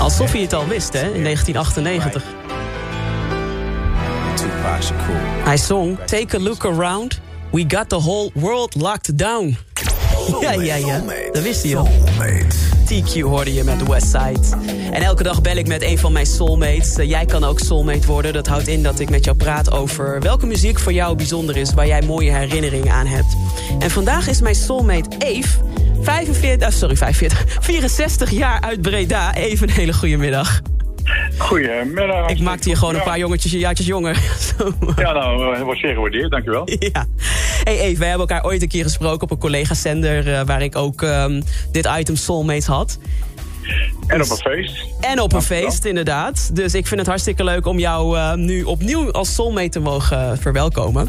Als Sophie het al wist, hè, in 1998. Hij zong Take a look around. We got the whole world locked down. Ja, ja, ja. Dat wist hij al. TQ hoorde je met Westside. En elke dag bel ik met een van mijn soulmates. Uh, jij kan ook soulmate worden. Dat houdt in dat ik met jou praat over welke muziek voor jou bijzonder is... waar jij mooie herinneringen aan hebt. En vandaag is mijn soulmate Eve... 45, uh, sorry, 45, 64 jaar uit Breda. Even een hele goede middag. Goedemiddag. Ik maakte je gewoon een paar jongetjes, jaartjes jonger. ja, nou, dat wordt zeer gewaardeerd, dankjewel. Ja. Hey Eve, wij hebben elkaar ooit een keer gesproken op een collega-zender... Uh, waar ik ook um, dit item Soulmates had. En op een feest. En op een feest, inderdaad. Dus ik vind het hartstikke leuk om jou uh, nu opnieuw als soulmate te mogen verwelkomen.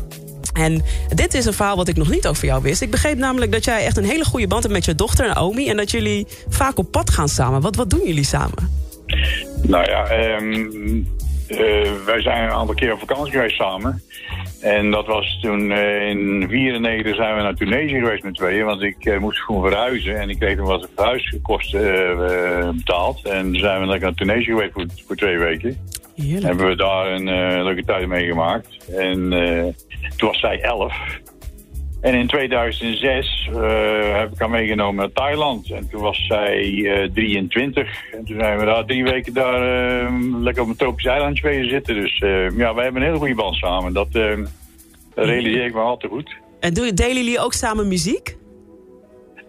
En dit is een verhaal wat ik nog niet over jou wist. Ik begreep namelijk dat jij echt een hele goede band hebt met je dochter Naomi... en dat jullie vaak op pad gaan samen. Wat, wat doen jullie samen? Nou ja, um, uh, wij zijn een aantal keer op vakantie geweest samen. En dat was toen uh, in 94 zijn we naar Tunesië geweest met tweeën. Want ik uh, moest gewoon verhuizen. En ik kreeg toen wat verhuiskosten betaald. En toen zijn we naar Tunesië geweest voor twee weken. Heerlijk. Hebben we daar een leuke tijd meegemaakt. En toen was zij 11. En in 2006 uh, heb ik haar meegenomen naar Thailand. En toen was zij uh, 23. En toen zijn we daar drie weken daar uh, lekker op een tropisch eilandje bezig zitten. Dus ja, wij hebben een hele goede band samen. Dat, dat realiseer ik me al te goed. En delen jullie ook samen muziek?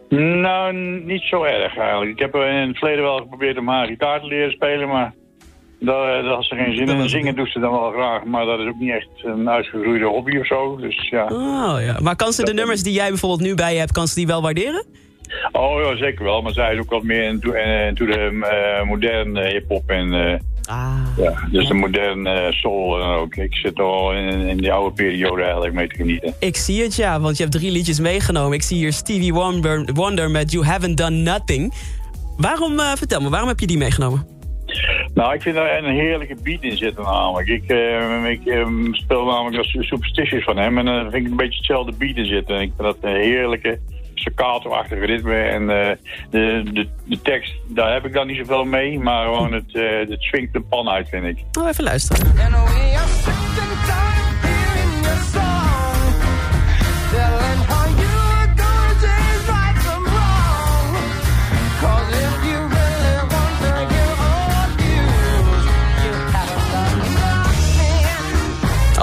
Nou, niet zo erg eigenlijk. Ik heb in het verleden wel geprobeerd om haar gitaar te leren spelen, maar daar, daar had ze geen zin in. Zingen doet ze dan wel graag, maar dat is ook niet echt een uitgegroeide hobby of zo. Dus, ja. Oh, ja. Maar kan ze de nummers die jij bijvoorbeeld nu bij je hebt, kan ze die wel waarderen? Oh ja, zeker wel. Maar zij is ook wat meer into, into de uh, moderne hip-hop en. Uh, ah, ja, dus de moderne soul en ook. Ik zit al in, in die oude periode eigenlijk mee te genieten. Ik zie het ja, want je hebt drie liedjes meegenomen. Ik zie hier Stevie Wonder, Wonder met You Haven't Done Nothing. Waarom, vertel me, waarom heb je die meegenomen? Nou, ik vind er een heerlijke beat in zitten namelijk. Ik, uh, ik uh, speel namelijk als Superstitious van hem en dan vind ik een beetje hetzelfde beat in zitten. Ik vind dat een heerlijke staccato-achtige ritme en uh, de, de, de tekst, daar heb ik dan niet zoveel mee, maar gewoon het, het swingt de pan uit, vind ik. Oh, even luisteren.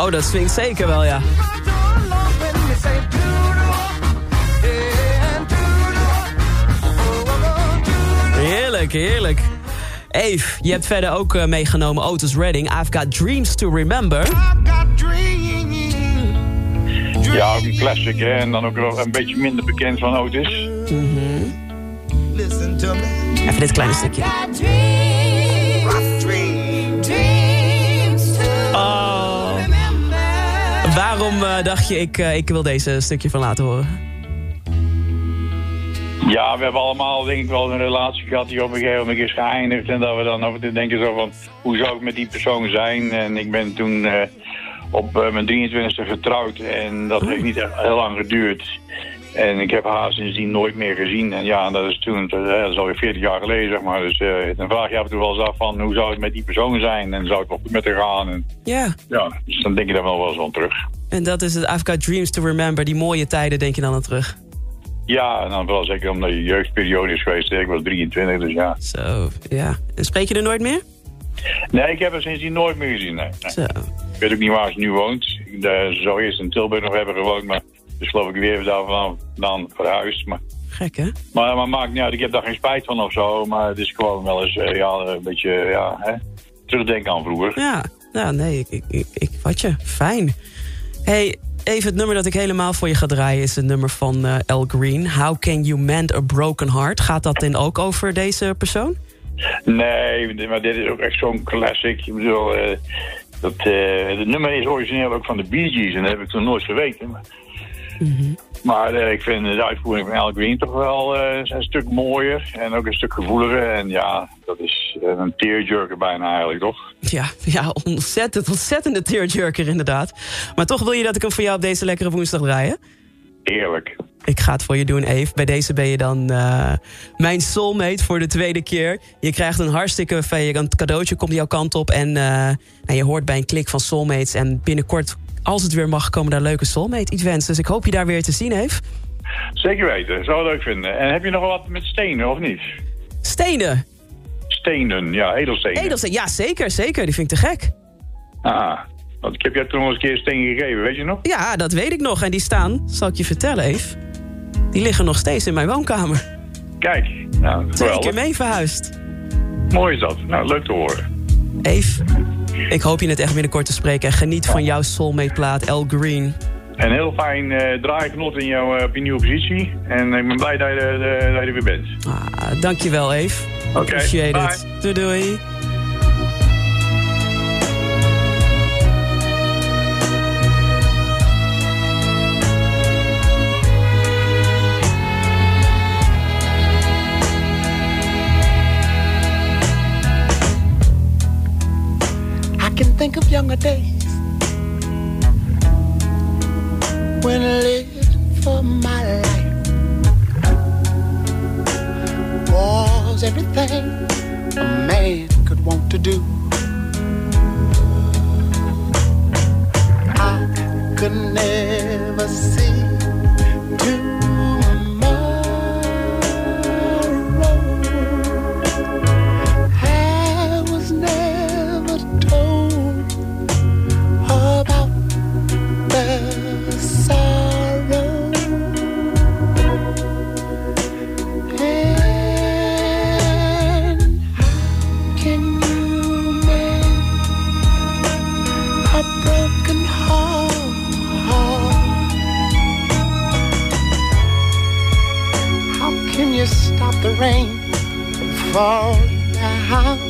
Oh, dat swingt zeker wel, ja. Heerlijk, heerlijk. Eve, je hebt verder ook uh, meegenomen Otis Redding. I've got dreams to remember. Ja, ook een classic, hè. En dan ook wel een beetje minder bekend van Otis. Mm -hmm. Even dit kleine stukje. Waarom uh, dacht je, ik, uh, ik wil deze stukje van laten horen? Ja, we hebben allemaal denk ik wel een relatie gehad die op een gegeven moment is geëindigd. En dat we dan over te denken zo van, hoe zou ik met die persoon zijn? En ik ben toen uh, op mijn 23e getrouwd en dat heeft niet heel lang geduurd. En ik heb haar sindsdien nooit meer gezien. En ja, dat is toen, dat is alweer 40 jaar geleden, zeg maar. Dus uh, dan vraag je af en toe wel eens af van, hoe zou het met die persoon zijn? En zou het wel goed met haar gaan? En, ja. Ja, dus dan denk je daar wel wel eens aan terug. En dat is het Got Dreams to Remember. Die mooie tijden denk je dan aan terug? Ja, en dan wel zeker omdat je jeugdperiode is geweest. Ik was 23, dus ja. Zo, ja. En spreek je er nooit meer? Nee, ik heb haar sindsdien nooit meer gezien, nee. nee. Zo. Ik weet ook niet waar ze nu woont. Ze zou eerst in Tilburg nog hebben gewoond, maar dus geloof ik weer daar vandaan verhuisd. Maar, Gek, hè? Maar, maar maakt niet uit, ik heb daar geen spijt van of zo. Maar het is gewoon wel eens uh, ja, een beetje ja, hè, terugdenken aan vroeger. Ja, ja nee, ik, ik, ik, ik wat je. Fijn. hey, even het nummer dat ik helemaal voor je ga draaien... is het nummer van uh, Al Green. How can you mend a broken heart? Gaat dat dan ook over deze persoon? Nee, maar dit is ook echt zo'n classic. Ik bedoel, uh, dat, uh, het nummer is origineel ook van de Bee Gees. En dat heb ik toen nooit geweten. Maar, mm -hmm. maar uh, ik vind de uitvoering van Al Green toch wel een stuk mooier. En ook een stuk gevoeliger. En ja, dat is een tearjerker bijna eigenlijk, toch? Ja, ja ontzettend, ontzettende tearjerker inderdaad. Maar toch wil je dat ik hem voor jou op deze lekkere woensdag draaien? Eerlijk. Ik ga het voor je doen, Eve. Bij deze ben je dan uh, mijn soulmate voor de tweede keer. Je krijgt een hartstikke een cadeautje, komt jouw kant op. En uh, nou, je hoort bij een klik van soulmates. En binnenkort, als het weer mag, komen daar leuke soulmate-events. Dus ik hoop je daar weer te zien, Eve. Zeker weten, zou het leuk vinden. En heb je nog wat met stenen, of niet? Stenen? Stenen, ja, edelstenen. Edelstenen, ja, zeker, zeker. Die vind ik te gek. Ah, want ik heb je toen nog eens een keer steen gegeven, weet je nog? Ja, dat weet ik nog. En die staan, zal ik je vertellen, Eve. Die liggen nog steeds in mijn woonkamer. Kijk, nou, Twee keer mee verhuisd. Mooi is dat. Nou, leuk te horen. Eve, ik hoop je het echt binnenkort te spreken. En geniet van jouw soulmate-plaat, El Green. En heel fijn uh, draaigenot in jouw uh, op je nieuwe positie. En ik ben blij dat je, de, dat je er weer bent. Ah, dankjewel, Eve. Oké, okay, Appreciate it. Doei, doei. Think of younger days when I lived for my life was everything a man could want to do. stop the rain from falling down.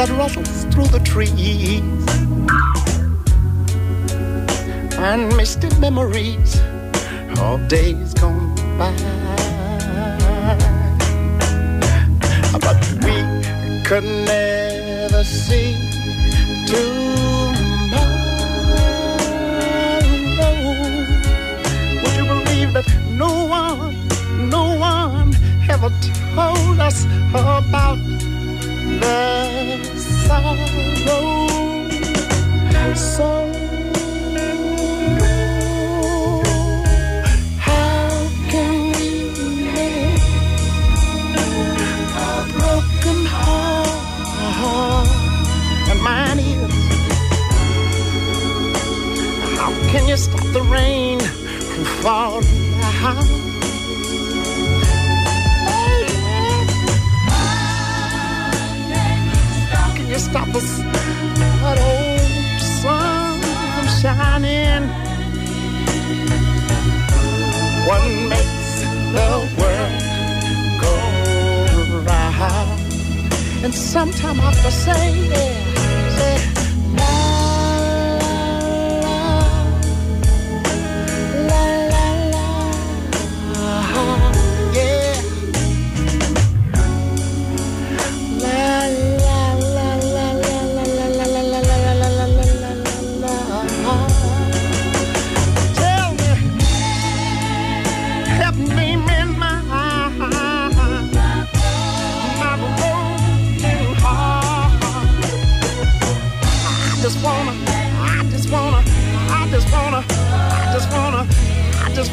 that rustles through the trees and misty memories of days gone by. But we could never see tomorrow. Would you believe that no one, no one ever told us about love? sorrow so how can we a broken heart and mine is how can you stop the rain from falling? sometime after saying, yeah.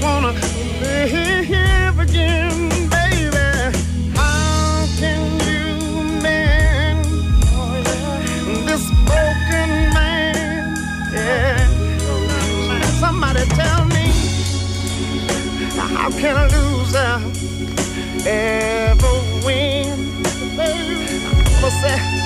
Wanna live again, baby. How can you mend this broken man? Yeah. Somebody tell me, how can a loser ever win? Baby, I'm say,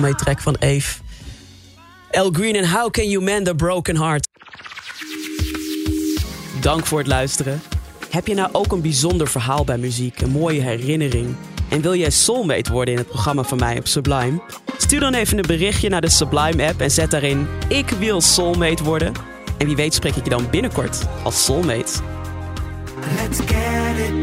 Soulmate track van Eve. El Green en How Can You Mend a Broken Heart. Dank voor het luisteren. Heb je nou ook een bijzonder verhaal bij muziek, een mooie herinnering? En wil jij Soulmate worden in het programma van mij op Sublime? Stuur dan even een berichtje naar de Sublime app en zet daarin Ik wil Soulmate worden. En wie weet spreek ik je dan binnenkort als Soulmate. Let's get it.